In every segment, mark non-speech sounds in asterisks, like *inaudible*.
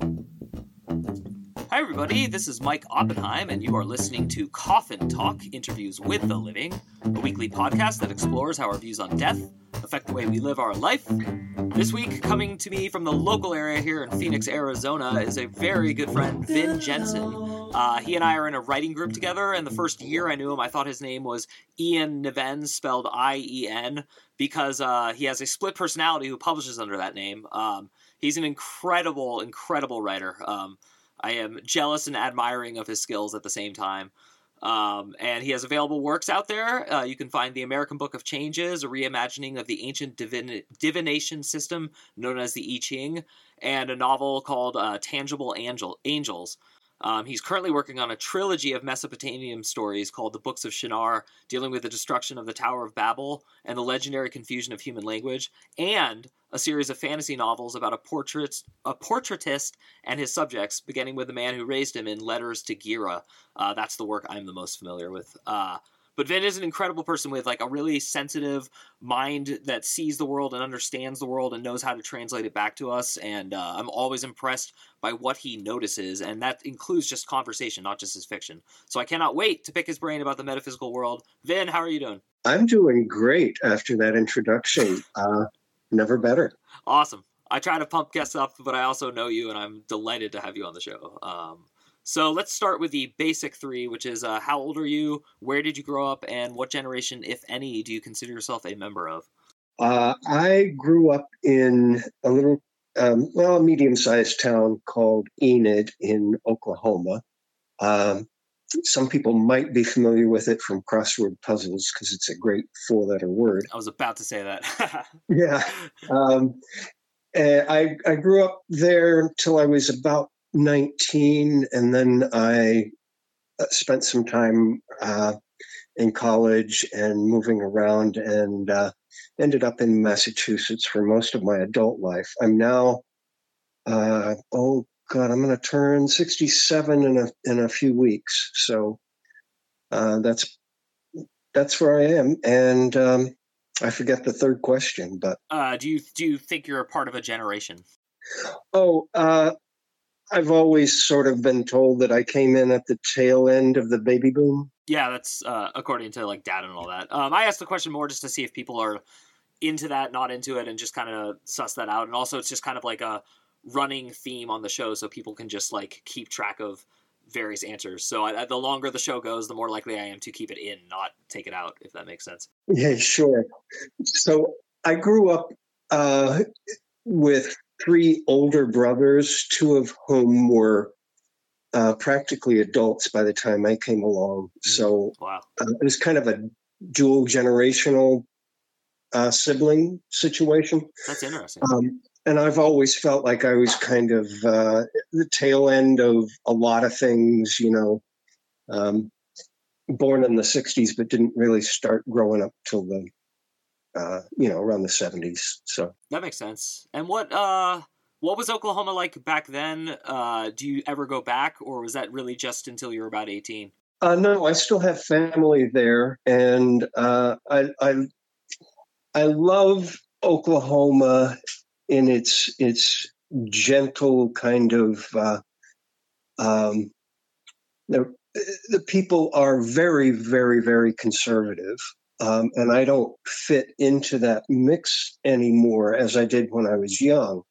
Hi, everybody. This is Mike Oppenheim, and you are listening to Coffin Talk Interviews with the Living, a weekly podcast that explores how our views on death affect the way we live our life. This week, coming to me from the local area here in Phoenix, Arizona, is a very good friend, Vin Jensen. Uh, he and I are in a writing group together, and the first year I knew him, I thought his name was Ien Neven, spelled I E N, because uh, he has a split personality who publishes under that name. Um, he's an incredible, incredible writer. Um, I am jealous and admiring of his skills at the same time. Um, and he has available works out there. Uh, you can find the American Book of Changes, a reimagining of the ancient divin- divination system known as the I Ching, and a novel called uh, Tangible Angel- Angels. Um, he's currently working on a trilogy of Mesopotamian stories called the Books of Shinar, dealing with the destruction of the Tower of Babel and the legendary confusion of human language, and a series of fantasy novels about a portrait a portraitist and his subjects, beginning with the man who raised him in Letters to Geera. Uh, that's the work I'm the most familiar with. Uh, but Vin is an incredible person with like a really sensitive mind that sees the world and understands the world and knows how to translate it back to us. And uh, I'm always impressed by what he notices, and that includes just conversation, not just his fiction. So I cannot wait to pick his brain about the metaphysical world. Vin, how are you doing? I'm doing great after that introduction. *laughs* Uh, never better. Awesome. I try to pump guests up, but I also know you, and I'm delighted to have you on the show. Um, so let's start with the basic three, which is uh, how old are you, where did you grow up, and what generation, if any, do you consider yourself a member of? Uh, I grew up in a little, um, well, a medium sized town called Enid in Oklahoma. Um, some people might be familiar with it from crossword puzzles because it's a great four letter word. I was about to say that. *laughs* yeah. Um, I, I grew up there until I was about 19, and then I uh, spent some time uh, in college and moving around and uh, ended up in Massachusetts for most of my adult life. I'm now, uh, oh God, I'm going to turn 67 in a in a few weeks. So uh, that's that's where I am, and um, I forget the third question. But uh, do you do you think you're a part of a generation? Oh, uh, I've always sort of been told that I came in at the tail end of the baby boom. Yeah, that's uh, according to like data and all that. Um, I asked the question more just to see if people are into that, not into it, and just kind of suss that out. And also, it's just kind of like a running theme on the show, so people can just like keep track of various answers. So I, the longer the show goes, the more likely I am to keep it in, not take it out. If that makes sense. Yeah, sure. So I grew up uh, with three older brothers, two of whom were uh, practically adults by the time I came along. Mm, so wow. uh, it was kind of a dual generational uh, sibling situation. That's interesting. Um, and I've always felt like I was kind of uh, the tail end of a lot of things, you know. Um, born in the 60s, but didn't really start growing up till the uh, you know, around the 70s. So that makes sense. And what uh, what was Oklahoma like back then? Uh, do you ever go back, or was that really just until you were about 18? Uh, no, I still have family there, and uh, I, I I love Oklahoma in its its gentle kind of. Uh, um, the the people are very, very, very conservative, um, and I don't fit into that mix anymore as I did when I was young.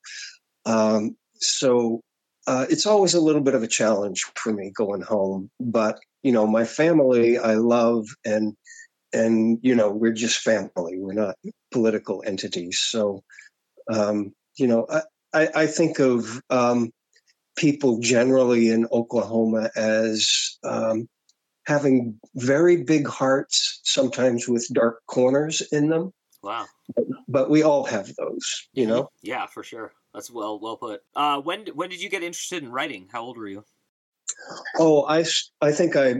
Um, so uh, it's always a little bit of a challenge for me going home. But you know, my family I love, and and you know, we're just family. We're not political entities. So um, you know, I, I, I think of um, people generally in Oklahoma as um, having very big hearts, sometimes with dark corners in them. Wow. But, but we all have those, you know? Yeah, for sure. That's well well put. Uh, when when did you get interested in writing? How old were you? Oh, I, I think I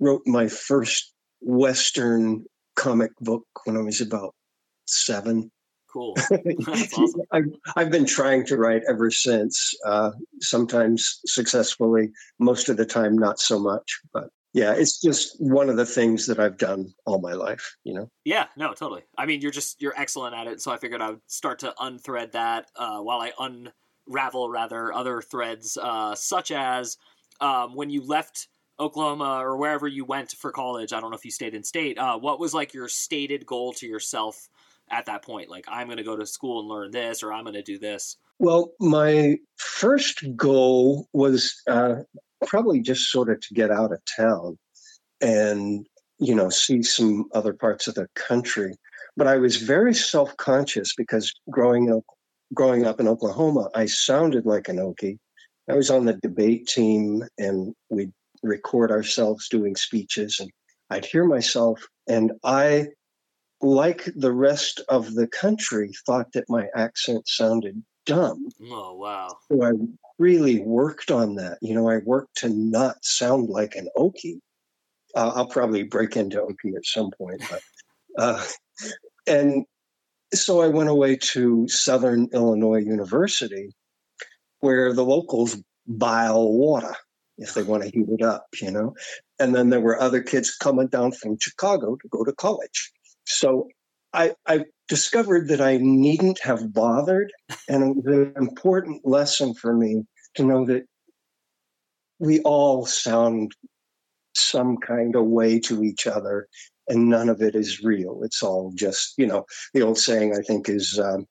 wrote my first Western comic book when I was about seven. Cool. *laughs* Awesome. I've, I've been trying to write ever since, uh, sometimes successfully, most of the time not so much. But yeah, it's just one of the things that I've done all my life, you know? Yeah, no, totally. I mean, you're just, you're excellent at it. So I figured I would start to unthread that uh, while I unravel rather other threads, uh, such as um, when you left Oklahoma or wherever you went for college. I don't know if you stayed in state. Uh, what was like your stated goal to yourself at that point? Like, I'm going to go to school and learn this, or I'm going to do this. Well, my first goal was uh, probably just sort of to get out of town and you know see some other parts of the country. But I was very self conscious because growing up growing up in Oklahoma, I sounded like an Okie. I was on the debate team, and we'd record ourselves doing speeches, and I'd hear myself, and I like the rest of the country, thought that my accent sounded dumb. Oh, wow. So I really worked on that. You know, I worked to not sound like an Okie. Uh, I'll probably break into Okie at some point, but uh, and so I went away to Southern Illinois University, where the locals boil water if they want to heat it up, you know. And then there were other kids coming down from Chicago to go to college. So I, I discovered that I needn't have bothered. And it was an important lesson for me to know that we all sound some kind of way to each other and none of it is real. It's all just, you know, the old saying I think is um,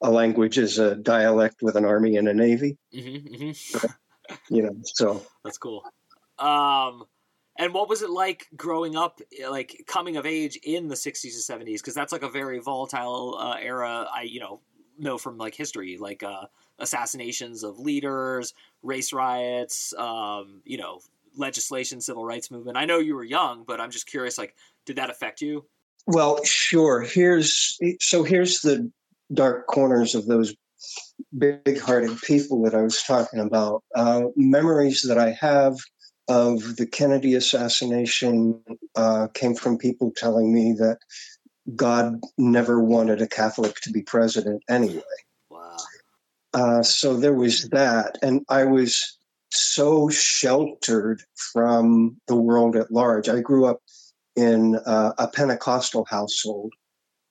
a language is a dialect with an army and a navy. Mm-hmm, mm-hmm. you know, so *laughs* that's cool. Um, and what was it like growing up, like coming of age in the 60s and 70s? Because that's like a very volatile uh, era. I, you know, know from like history, like uh, assassinations of leaders, race riots, um, you know, legislation, civil rights movement. I know you were young, but I'm just curious, like, did that affect you? Well, sure. Here's so here's the dark corners of those big-hearted people that I was talking about. Uh, memories that I have of the Kennedy assassination uh, came from people telling me that God never wanted a Catholic to be president anyway. Wow. Uh, so there was that, and I was so sheltered from the world at large. I grew up in uh, a Pentecostal household,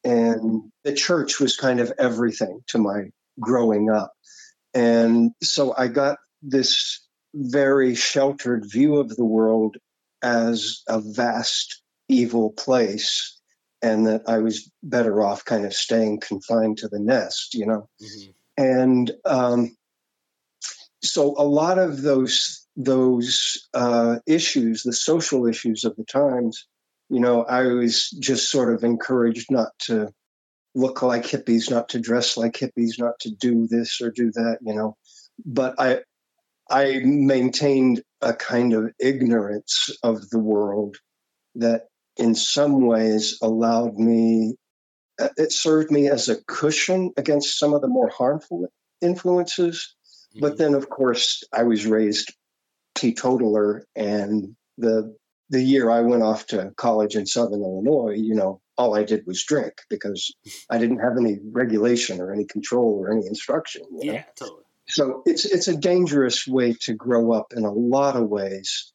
and the church was kind of everything to my growing up. And so I got this very sheltered view of the world as a vast evil place and that I was better off kind of staying confined to the nest, you know. Mm-hmm. And um, so a lot of those those uh, issues, the social issues of the times, you know, I was just sort of encouraged not to look like hippies, not to dress like hippies, not to do this or do that, you know. But I I maintained a kind of ignorance of the world that in some ways allowed me uh, it served me as a cushion against some of the more harmful influences. Mm-hmm. But then of course I was raised teetotaler and the the year I went off to college in Southern Illinois, you know, all I did was drink because *laughs* I didn't have any regulation or any control or any instruction. yeah, know? totally. So it's it's a dangerous way to grow up in a lot of ways,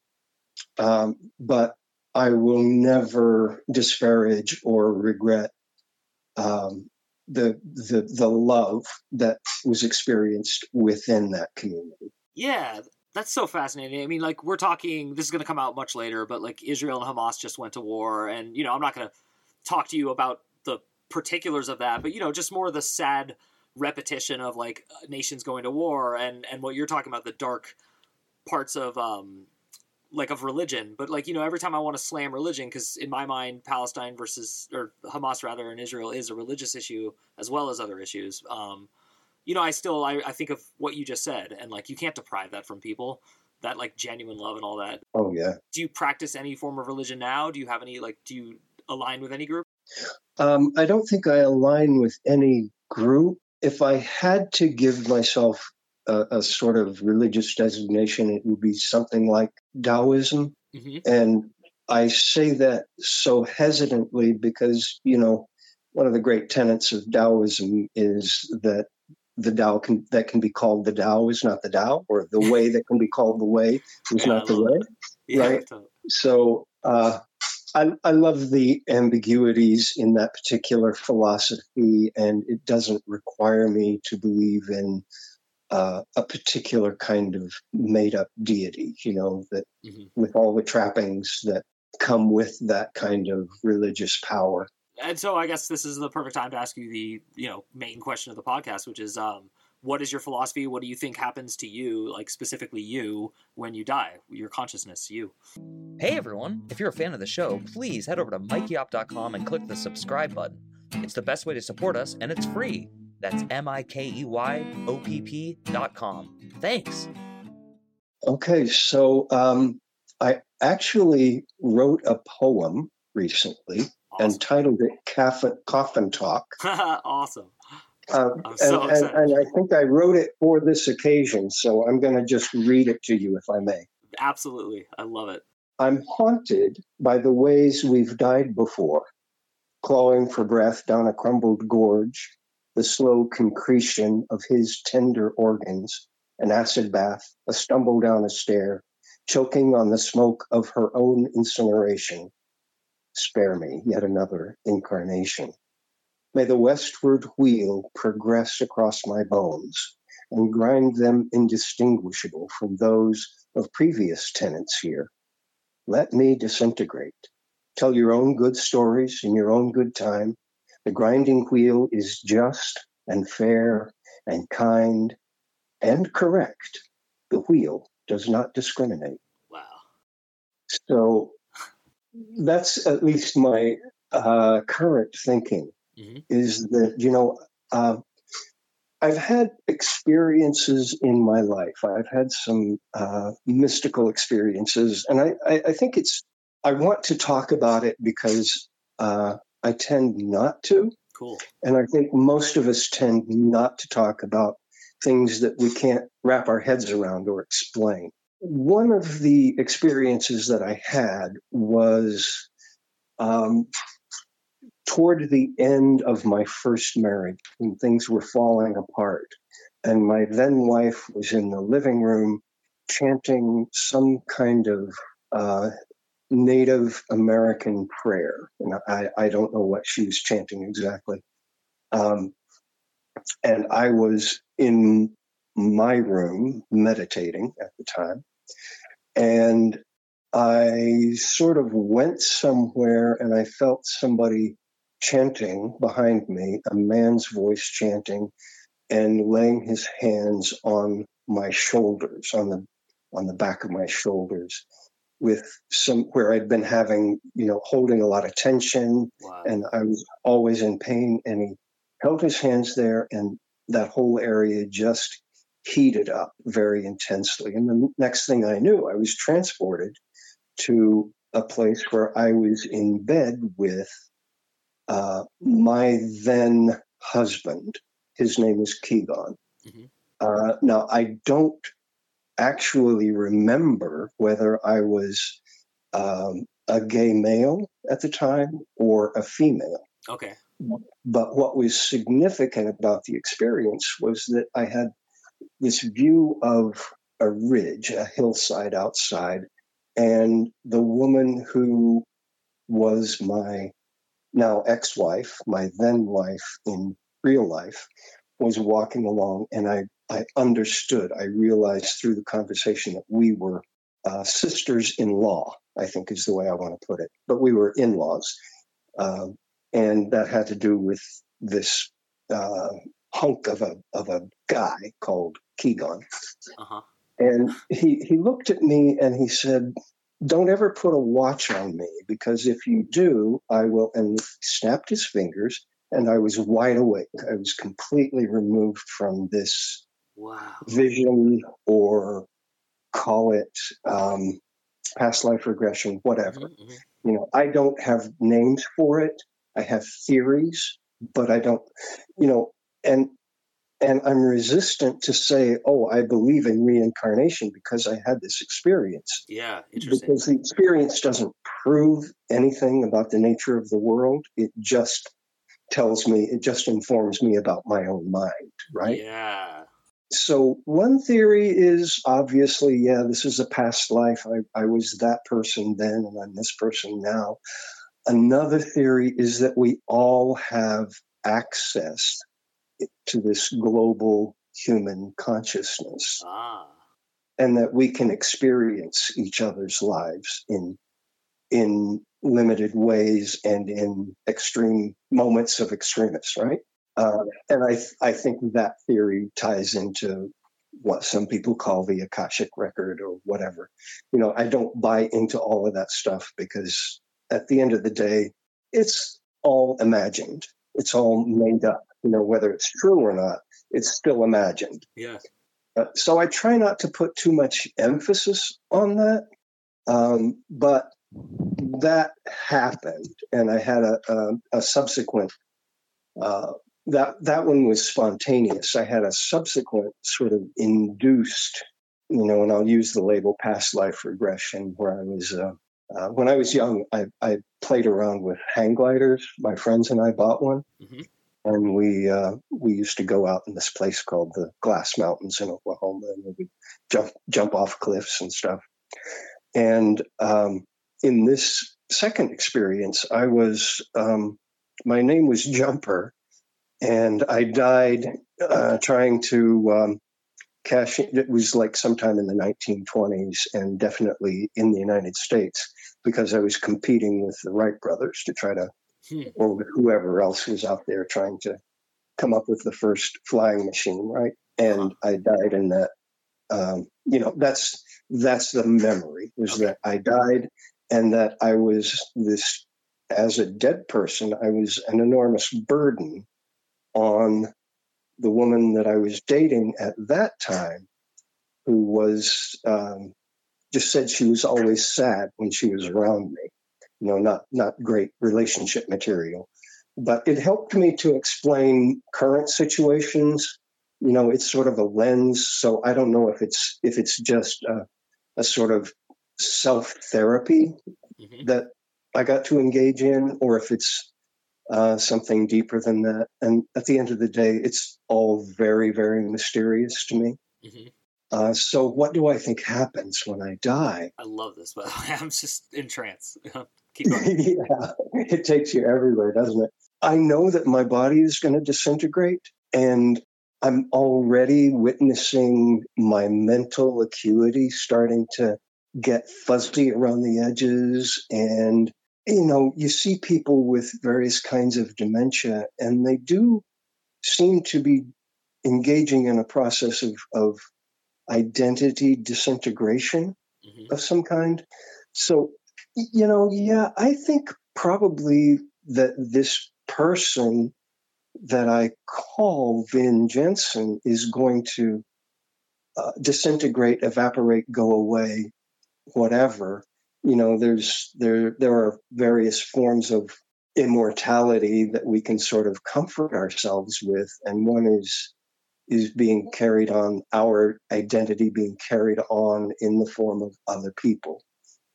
um, but I will never disparage or regret um, the the the love that was experienced within that community. Yeah, that's so fascinating. I mean, like we're talking. This is going to come out much later, but like Israel and Hamas just went to war, and you know, I'm not going to talk to you about the particulars of that, but you know, just more of the sad repetition of like nations going to war, and and what you're talking about, the dark parts of um like of religion. But like you know, every time I want to slam religion, because in my mind, Palestine versus or Hamas rather, in Israel is a religious issue as well as other issues. Um, you know, I still I, I think of what you just said, and like you can't deprive that from people. That like genuine love and all that. Oh yeah. Do you practice any form of religion now? Do you have any like? Do you align with any group? Um, I don't think I align with any group. If I had to give myself a, a sort of religious designation, it would be something like Taoism. Mm-hmm. And I say that so hesitantly because, you know, one of the great tenets of Taoism is that the Tao can, that can be called the Tao is not the Tao, or the *laughs* way that can be called the way is yeah, not the way. Yeah, right. So uh, I, I love the ambiguities in that particular philosophy, and it doesn't require me to believe in uh, a particular kind of made up deity, you know, that mm-hmm. with all the trappings that come with that kind of religious power. And so I guess this is the perfect time to ask you the, you know, main question of the podcast, which is um, what is your philosophy? What do you think happens to you, like specifically you, when you die? Your consciousness, you. Hey everyone! If you're a fan of the show, please head over to MikeyOpp.com and click the subscribe button. It's the best way to support us, and it's free. That's M I K E Y O P P dot com. Thanks. Okay, so um, I actually wrote a poem recently awesome. and titled it Coffin, Coffin Talk. *laughs* awesome. Uh, so and, and, and, I think I wrote it for this occasion, so I'm going to just read it to you if I may. Absolutely. I love it. I'm haunted by the ways we've died before, clawing for breath down a crumbled gorge, the slow concretion of his tender organs, an acid bath, a stumble down a stair, choking on the smoke of her own incineration. Spare me yet another incarnation. May the westward wheel progress across my bones and grind them indistinguishable from those of previous tenants here. Let me disintegrate. Tell your own good stories in your own good time. The grinding wheel is just and fair and kind and correct. The wheel does not discriminate. Wow. So that's at least my uh, current thinking mm-hmm. is that, you know, uh, I've had experiences in my life. I've had some uh, mystical experiences, and I, I, I, think it's. I want to talk about it because uh, I tend not to. Cool. And I think most of us tend not to talk about things that we can't wrap our heads around or explain. One of the experiences that I had was um, toward the end of my first marriage when things were falling apart. And my then wife was in the living room chanting some kind of uh, Native American prayer. And I, I don't know what she was chanting exactly. Um, and I was in my room meditating at the time. And I sort of went somewhere and I felt somebody chanting behind me, a man's voice chanting and laying his hands on my shoulders, on the on the back of my shoulders, with some where I'd been having, you know, holding a lot of tension wow. and I was always in pain. And he held his hands there and that whole area just heated up very intensely. And the next thing I knew, I was transported to a place where I was in bed with uh, my then husband, his name is Keegan. Mm-hmm. Uh, now, I don't actually remember whether I was um, a gay male at the time or a female. Okay. But what was significant about the experience was that I had this view of a ridge, a hillside outside, and the woman who was my now ex wife, my then wife in real life, was walking along, and I, I understood, I realized through the conversation that we were uh, sisters in law, I think is the way I want to put it. But we were in laws. Um, and that had to do with this uh, hunk of a, of a guy called Keegan. Uh-huh. And he, he looked at me and he said, don't ever put a watch on me because if you do, I will. And snapped his fingers, and I was wide awake. I was completely removed from this wow. vision or call it um, past life regression, whatever. Mm-hmm, mm-hmm. You know, I don't have names for it. I have theories, but I don't, you know, and and I'm resistant to say, "Oh, I believe in reincarnation" because I had this experience. Yeah, interesting. Because the experience doesn't prove anything about the nature of the world; it just tells me, it just informs me about my own mind, right? Yeah. So one theory is obviously, yeah, this is a past life. I, I was that person then, and I'm this person now. Another theory is that we all have access to this global human consciousness Ah. and that we can experience each other's lives in in limited ways and in extreme moments of extremis, right? Uh, and I I think that theory ties into what some people call the akashic record or whatever. You know, I don't buy into all of that stuff because at the end of the day, it's all imagined. It's all made up. You know, whether it's true or not, it's still imagined. Yeah. Uh, so I try not to put too much emphasis on that. Um, but that happened, and I had a, a, a subsequent. Uh, that that one was spontaneous. I had a subsequent sort of induced, you know, and I'll use the label past life regression, where I was uh, uh, when I was young. I, I played around with hang gliders. My friends and I bought one, Mhm. and we uh, we used to go out in this place called the Glass Mountains in Oklahoma, and we would jump jump off cliffs and stuff. And um, in this second experience, I was um, my name was Jumper, and I died uh, trying to um, cash. in- It was like sometime in the 1920s, and definitely in the United States, because I was competing with the Wright brothers to try to, Hmm. or whoever else was out there trying to come up with the first flying machine, right? And I died in that. Um, you know, that's that's the memory was Okay. that I died and that I was this as a dead person, I was an enormous burden on the woman that I was dating at that time, who was um, just said she was always sad when she was around me. You know, not not great relationship material, but it helped me to explain current situations. You know, it's sort of a lens, so I don't know if it's if it's just a, a sort of self therapy Mhm. that I got to engage in, or if it's uh, something deeper than that. And at the end of the day, it's all very, very mysterious to me. Mhm. Uh, so, what do I think happens when I die? I love this, but *laughs* I'm just in trance. *laughs* Keep *laughs* going. yeah, it takes you everywhere, doesn't it? I know that my body is going to disintegrate, and I'm already witnessing my mental acuity starting to get fuzzy around the edges. And, you know, you see people with various kinds of dementia, and they do seem to be engaging in a process of, of identity disintegration Mhm. of some kind. So, you know, yeah, I think probably that this person that I call Vin Jensen is going to uh, disintegrate, evaporate, go away, whatever. You know, there's there there are various forms of immortality that we can sort of comfort ourselves with, and one is is being carried on our identity being carried on in the form of other people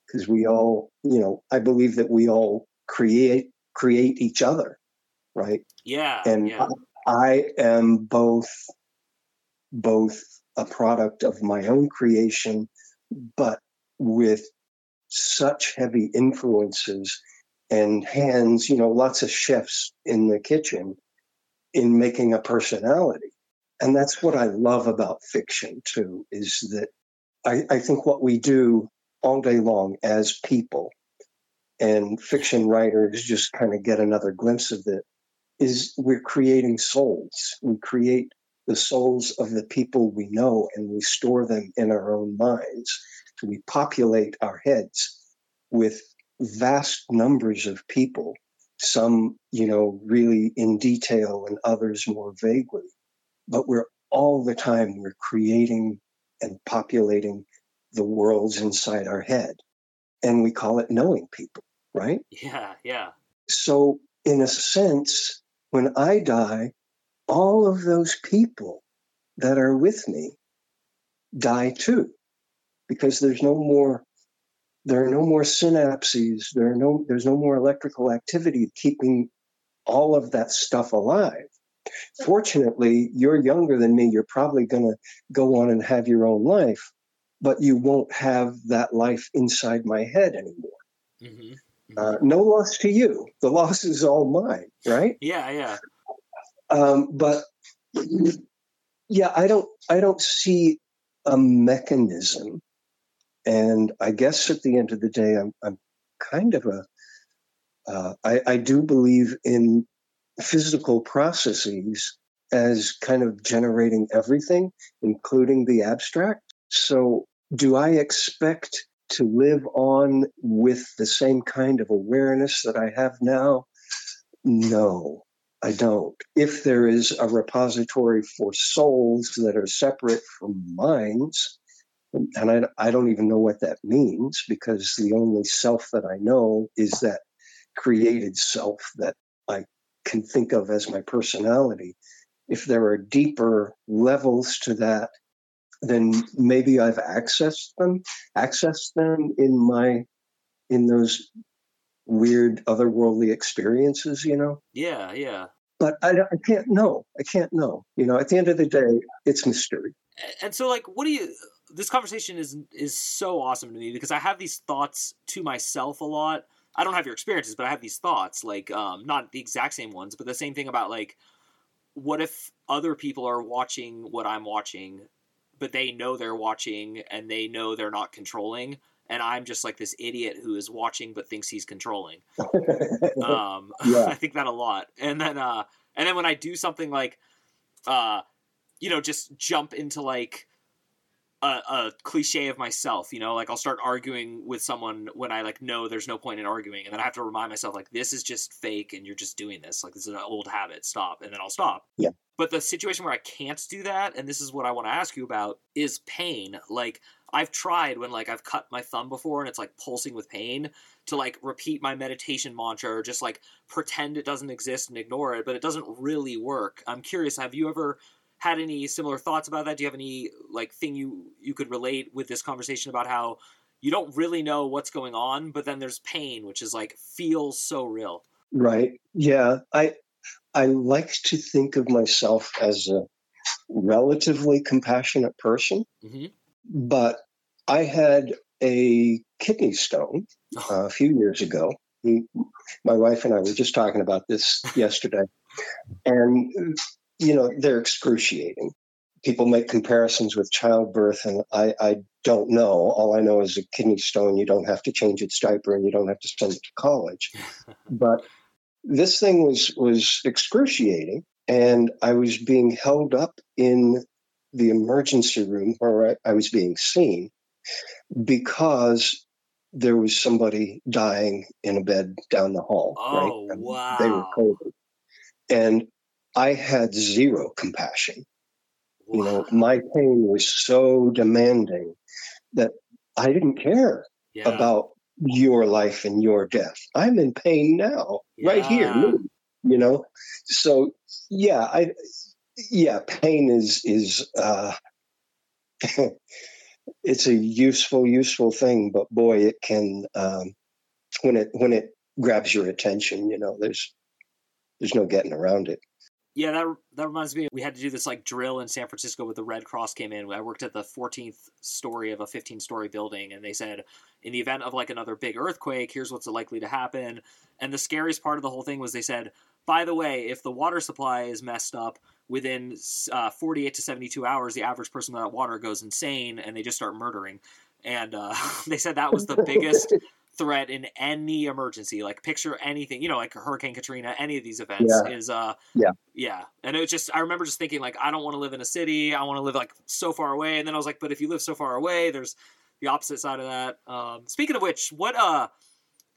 because we all you know i believe that we all create create each other right Yeah. and yeah. i am both both a product of my own creation but with such heavy influences and hands you know lots of chefs in the kitchen in making a personality and that's what i love about fiction too is that i, I think what we do all day long as people and fiction writers just kind of get another glimpse of it is we're creating souls. We create the souls of the people we know and we store them in our own minds. We populate our heads with vast numbers of people some you know really in detail and others more vaguely but we're all the time we're creating and populating the worlds inside our head and we call it knowing people right Yeah. Yeah. so in a sense when i die all of those people that are with me die too because there's no more there are no more synapses there are no there's no more electrical activity keeping all of that stuff alive fortunately you're younger than me you're probably going to go on and have your own life but you won't have that life inside my head anymore hmm uh, no loss to you the loss is all mine right Yeah. Yeah. um, but yeah, I don't I don't see a mechanism, and I guess at the end of the day, I'm I'm kind of a uh, I, I do believe in physical processes as kind of generating everything, including the abstract. So, do I expect to live on with the same kind of awareness that I have now? No, I don't. If there is a repository for souls that are separate from minds, and I, I don't even know what that means because the only self that I know is that created self that I can think of as my personality. If there are deeper levels to that, then maybe I've accessed them, accessed them in my in those weird otherworldly experiences, you know? Yeah, yeah. But I, I can't know. I can't know. You know, at the end of the day, it's mystery. And so, like, what do you? This conversation is is so awesome to me because I have these thoughts to myself a lot I don't have your experiences, but I have these thoughts, like um, not the exact same ones, but the same thing about like, what if other people are watching what I'm watching, but they know they're watching and they know they're not controlling, and I'm just like this idiot who is watching but thinks he's controlling. *laughs* um, yeah. *laughs* I think that a lot, and then uh, and then when I do something like, uh, you know, just jump into like a, a, cliche of myself, you know, like I'll start arguing with someone when I like know there's no point in arguing, and then I have to remind myself like this is just fake, and you're just doing this, like this is an old habit. Stop, and then I'll stop. Yeah. But the situation where I can't do that, and this is what I want to ask you about, is pain. Like I've tried when like I've cut my thumb before and it's like pulsing with pain to like repeat my meditation mantra or just like pretend it doesn't exist and ignore it, but it doesn't really work. I'm curious, have you ever had any similar thoughts about that? Do you have any like thing you you could relate with this conversation about how you don't really know what's going on, but then there's pain, which is like feels so real. Right. Yeah. I I like to think of myself as a relatively compassionate person, mm-hmm. but I had a kidney stone oh. uh, a few years ago. my wife and I were just talking about this *laughs* yesterday, and you know, they're excruciating. People make comparisons with childbirth, and I, I don't know. All I know is a kidney stone, you don't have to change its diaper and you don't have to send it to college. *laughs* but this thing was, was excruciating, and I was being held up in the emergency room where I, I was being seen because there was somebody dying in a bed down the hall. Oh, right? wow. They were COVID. And I had zero compassion. Wow. You know, my pain was so demanding that I didn't care yeah. about your life and your death. I'm in pain now, yeah. right here, you know. So yeah, I yeah, pain is is uh *laughs* it's a useful useful thing, but boy, it can um when it when it grabs your attention, you know, there's there's no getting around it. Yeah, that that reminds me. We had to do this like drill in San Francisco with the Red Cross came in. I worked at the 14th story of a 15 story building, and they said, in the event of like another big earthquake, here's what's likely to happen. And the scariest part of the whole thing was they said, by the way, if the water supply is messed up within uh, 48 to 72 hours, the average person without water goes insane, and they just start murdering. And uh, *laughs* they said that was the biggest *laughs* threat in any emergency like picture anything you know like hurricane katrina any of these events yeah. is uh yeah. yeah. And it was just i remember just thinking like i don't want to live in a city. I want to live like so far away. And then i was like but if you live so far away there's the opposite side of that. Um speaking of which what uh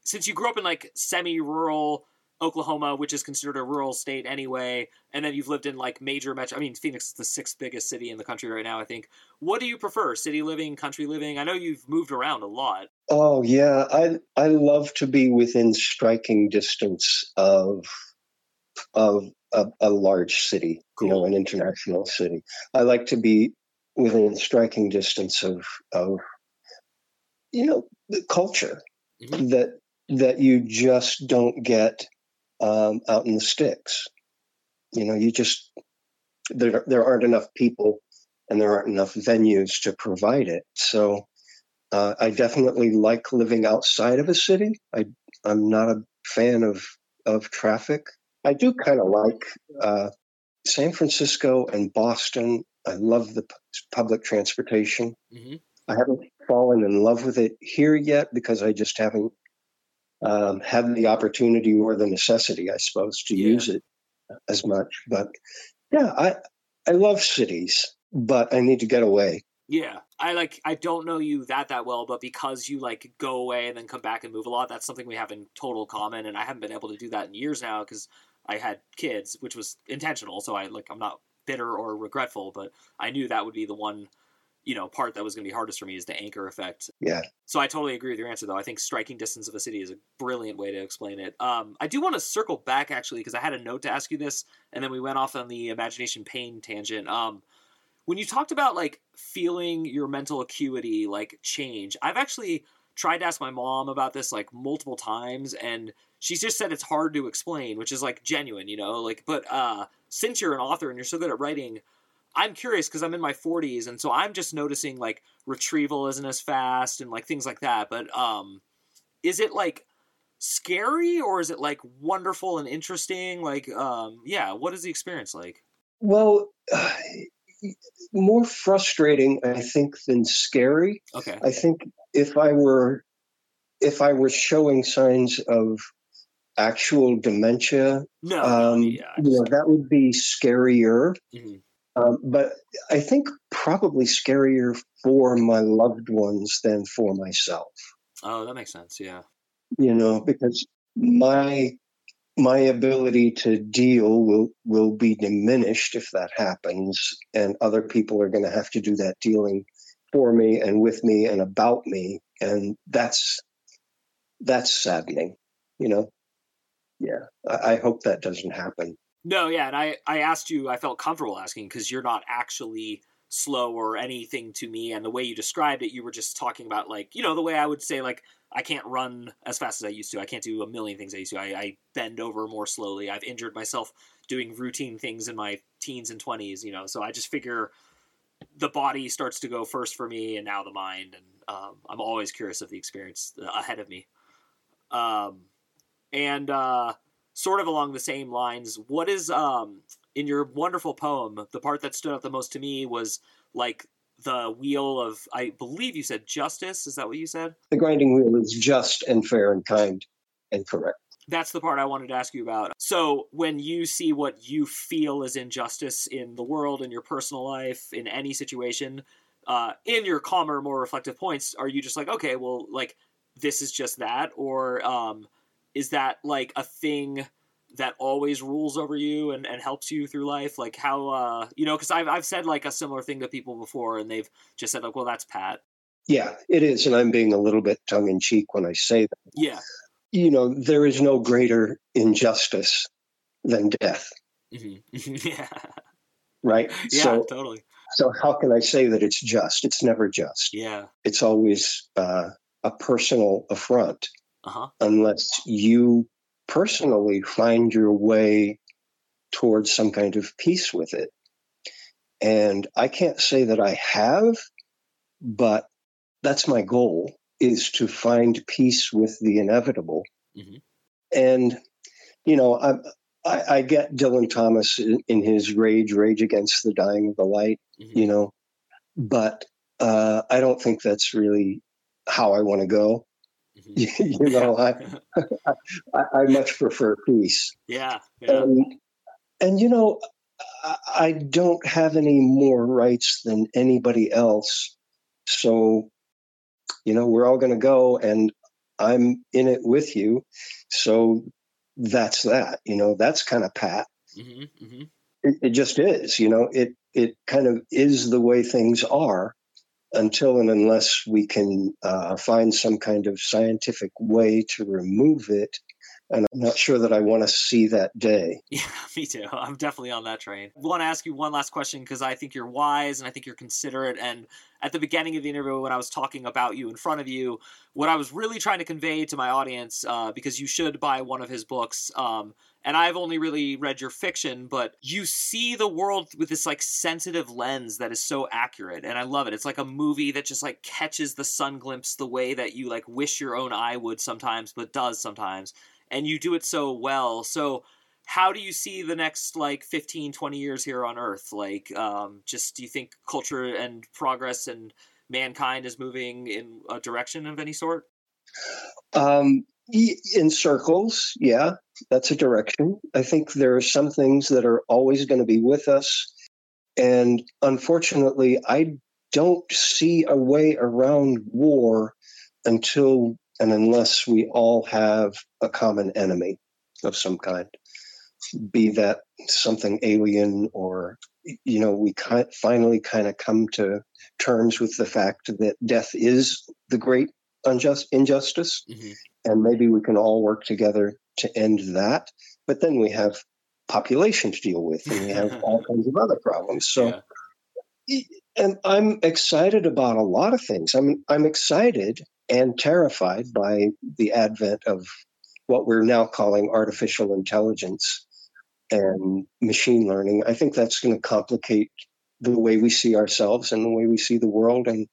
since you grew up in like semi-rural Oklahoma, which is considered a rural state anyway, and then you've lived in like major metro. I mean, Phoenix is the sixth biggest city in the country right now. I think. What do you prefer, city living, country living? I know you've moved around a lot. Oh yeah, I I love to be within striking distance of of a, a large city, cool. you know, an international city. I like to be within striking distance of of you know the culture mm-hmm. that that you just don't get um, out in the sticks. You know, you just there there aren't enough people and there aren't enough venues to provide it. So uh, I definitely like living outside of a city. I I'm not a fan of of traffic. I do kind of like uh, San Francisco and Boston. I love the p- public transportation. hmm I haven't fallen in love with it here yet because I just haven't um, had the opportunity or the necessity, I suppose, to Yeah. use it as much. But yeah, I I love cities, but I need to get away. Yeah, I like. I don't know you that that well, but because you like go away and then come back and move a lot, that's something we have in total common. And I haven't been able to do that in years now because I had kids, which was intentional. So I like. I'm not bitter or regretful, but I knew that would be the one, you know, part that was going to be hardest for me is the anchor effect. Yeah. So I totally agree with your answer, though. I think striking distance of a city is a brilliant way to explain it. Um, I do want to circle back actually because I had a note to ask you this, and then we went off on the imagination pain tangent. Um, when you talked about like feeling your mental acuity like change, I've actually tried to ask my mom about this like multiple times, and she's just said it's hard to explain, which is like genuine, you know. Like, but uh, since you're an author and you're so good at writing, I'm curious because I'm in my 40s, and so I'm just noticing like retrieval isn't as fast and like things like that. But um, is it like scary or is it like wonderful and interesting? Like, um, yeah, what is the experience like? Well, *sighs* more frustrating, I think, than scary. Okay. I think if I were if I were showing signs of actual dementia, No, um, yeah. You know, that would be scarier. Mhm. Um, but I think probably scarier for my loved ones than for myself. Oh, that makes sense. Yeah. You know, because my my ability to deal will will be diminished if that happens, and other people are going to have to do that dealing for me and with me and about me, and that's that's saddening. You know, yeah. I, I hope that doesn't happen. No, yeah, and I I asked you. I felt comfortable asking because you're not actually slow or anything to me, and the way you described it, you were just talking about like you know the way I would say like I can't run as fast as I used to. I can't do a million things I used to. I, I bend over more slowly. I've injured myself doing routine things in my teens and twenties. You know, so I just figure the body starts to go first for me, and now the mind, and um, I'm always curious of the experience ahead of me. Um, and uh, sort of along the same lines, what is um in your wonderful poem, the part that stood out the most to me was like the wheel of I believe you said justice. Is that what you said? The grinding wheel is just and fair and kind and correct. That's the part I wanted to ask you about. So, when you see what you feel is injustice in the world, in your personal life, in any situation, uh, in your calmer, more reflective points, are you just like, okay, well, like, this is just that? Or um, is that like a thing that always rules over you and, and helps you through life? Like, how, uh, you know, because I've, I've said like a similar thing to people before, and they've just said, like, well, that's pat. Yeah, it is. And I'm being a little bit tongue in cheek when I say that. Yeah. You know, there is no greater injustice than death, hmm *laughs* yeah. right? Yeah, So, totally. so how can I say that it's just? It's never just. Yeah. It's always uh, a personal affront Uh huh. unless you personally find your way towards some kind of peace with it. And I can't say that I have, but that's my goal is to find peace with the inevitable. Mhm. And, you know, I, I, I get Dylan Thomas in, in his rage, rage against the dying of the light, Mhm. you know, but uh, I don't think that's really how I want to go. Mhm. *laughs* you know, I, *laughs* I, I much prefer peace. yeah, yeah, And, and you know, I, I don't have any more rights than anybody else. So, you know, we're all going to go and I'm in it with you. So that's that, you know, that's kind of pat. hmm hmm It, it just is, you know, it, it kind of is the way things are until and unless we can uh, find some kind of scientific way to remove it. And I'm not sure that I want to see that day. *laughs* Yeah, me too. I'm definitely on that train. I want to ask you one last question because I think you're wise and I think you're considerate. And at the beginning of the interview, when I was talking about you in front of you, what I was really trying to convey to my audience, uh, because you should buy one of his books, um, and I've only really read your fiction, but you see the world with this like sensitive lens that is so accurate, and I love it. It's like a movie that just like catches the sun glimpse the way that you like wish your own eye would sometimes, but does sometimes, and you do it so well. So how do you see the next like 15 20 years here on earth? Like um, just do you think culture and progress and mankind is moving in a direction of any sort? Um, in circles yeah that's a direction. I think there are some things that are always going to be with us and unfortunately i don't see a way around war until and unless we all have a common enemy of some kind be that something alien or you know we finally kind of come to terms with the fact that death is the great unjust injustice mm-hmm. and maybe we can all work together to end that but then we have population to deal with and we have *laughs* all kinds of other problems so yeah. and i'm excited about a lot of things i'm i'm excited and terrified by the advent of what we're now calling artificial intelligence and machine learning. I think that's going to complicate the way we see ourselves and the way we see the world, and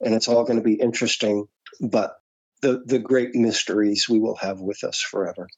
and it's all going to be interesting. But the the great mysteries we will have with us forever.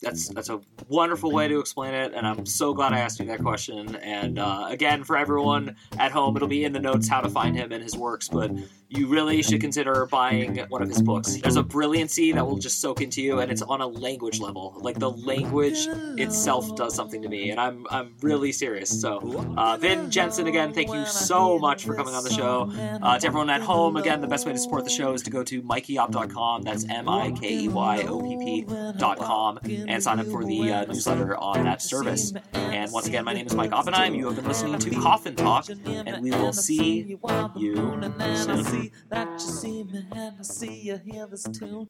That's that's a wonderful way to explain it, and I'm so glad I asked you that question. And uh, again, for everyone at home, it'll be in the notes how to find him and his works. But you really should consider buying one of his books. There's a brilliancy that will just soak into you, and it's on a language level. Like the language itself does something to me, and I'm I'm really serious. So, uh, Vin Jensen, again, thank you so much for coming on the show. Uh, to everyone at home, again, the best way to support the show is to go to mikeyopp.com. That's M I K E Y O P P.com, and sign up for the uh, newsletter on that service. And once again, my name is Mike Oppenheim. You have been listening to Coffin Talk, and we will see you soon see that you see me and I see you hear this tune.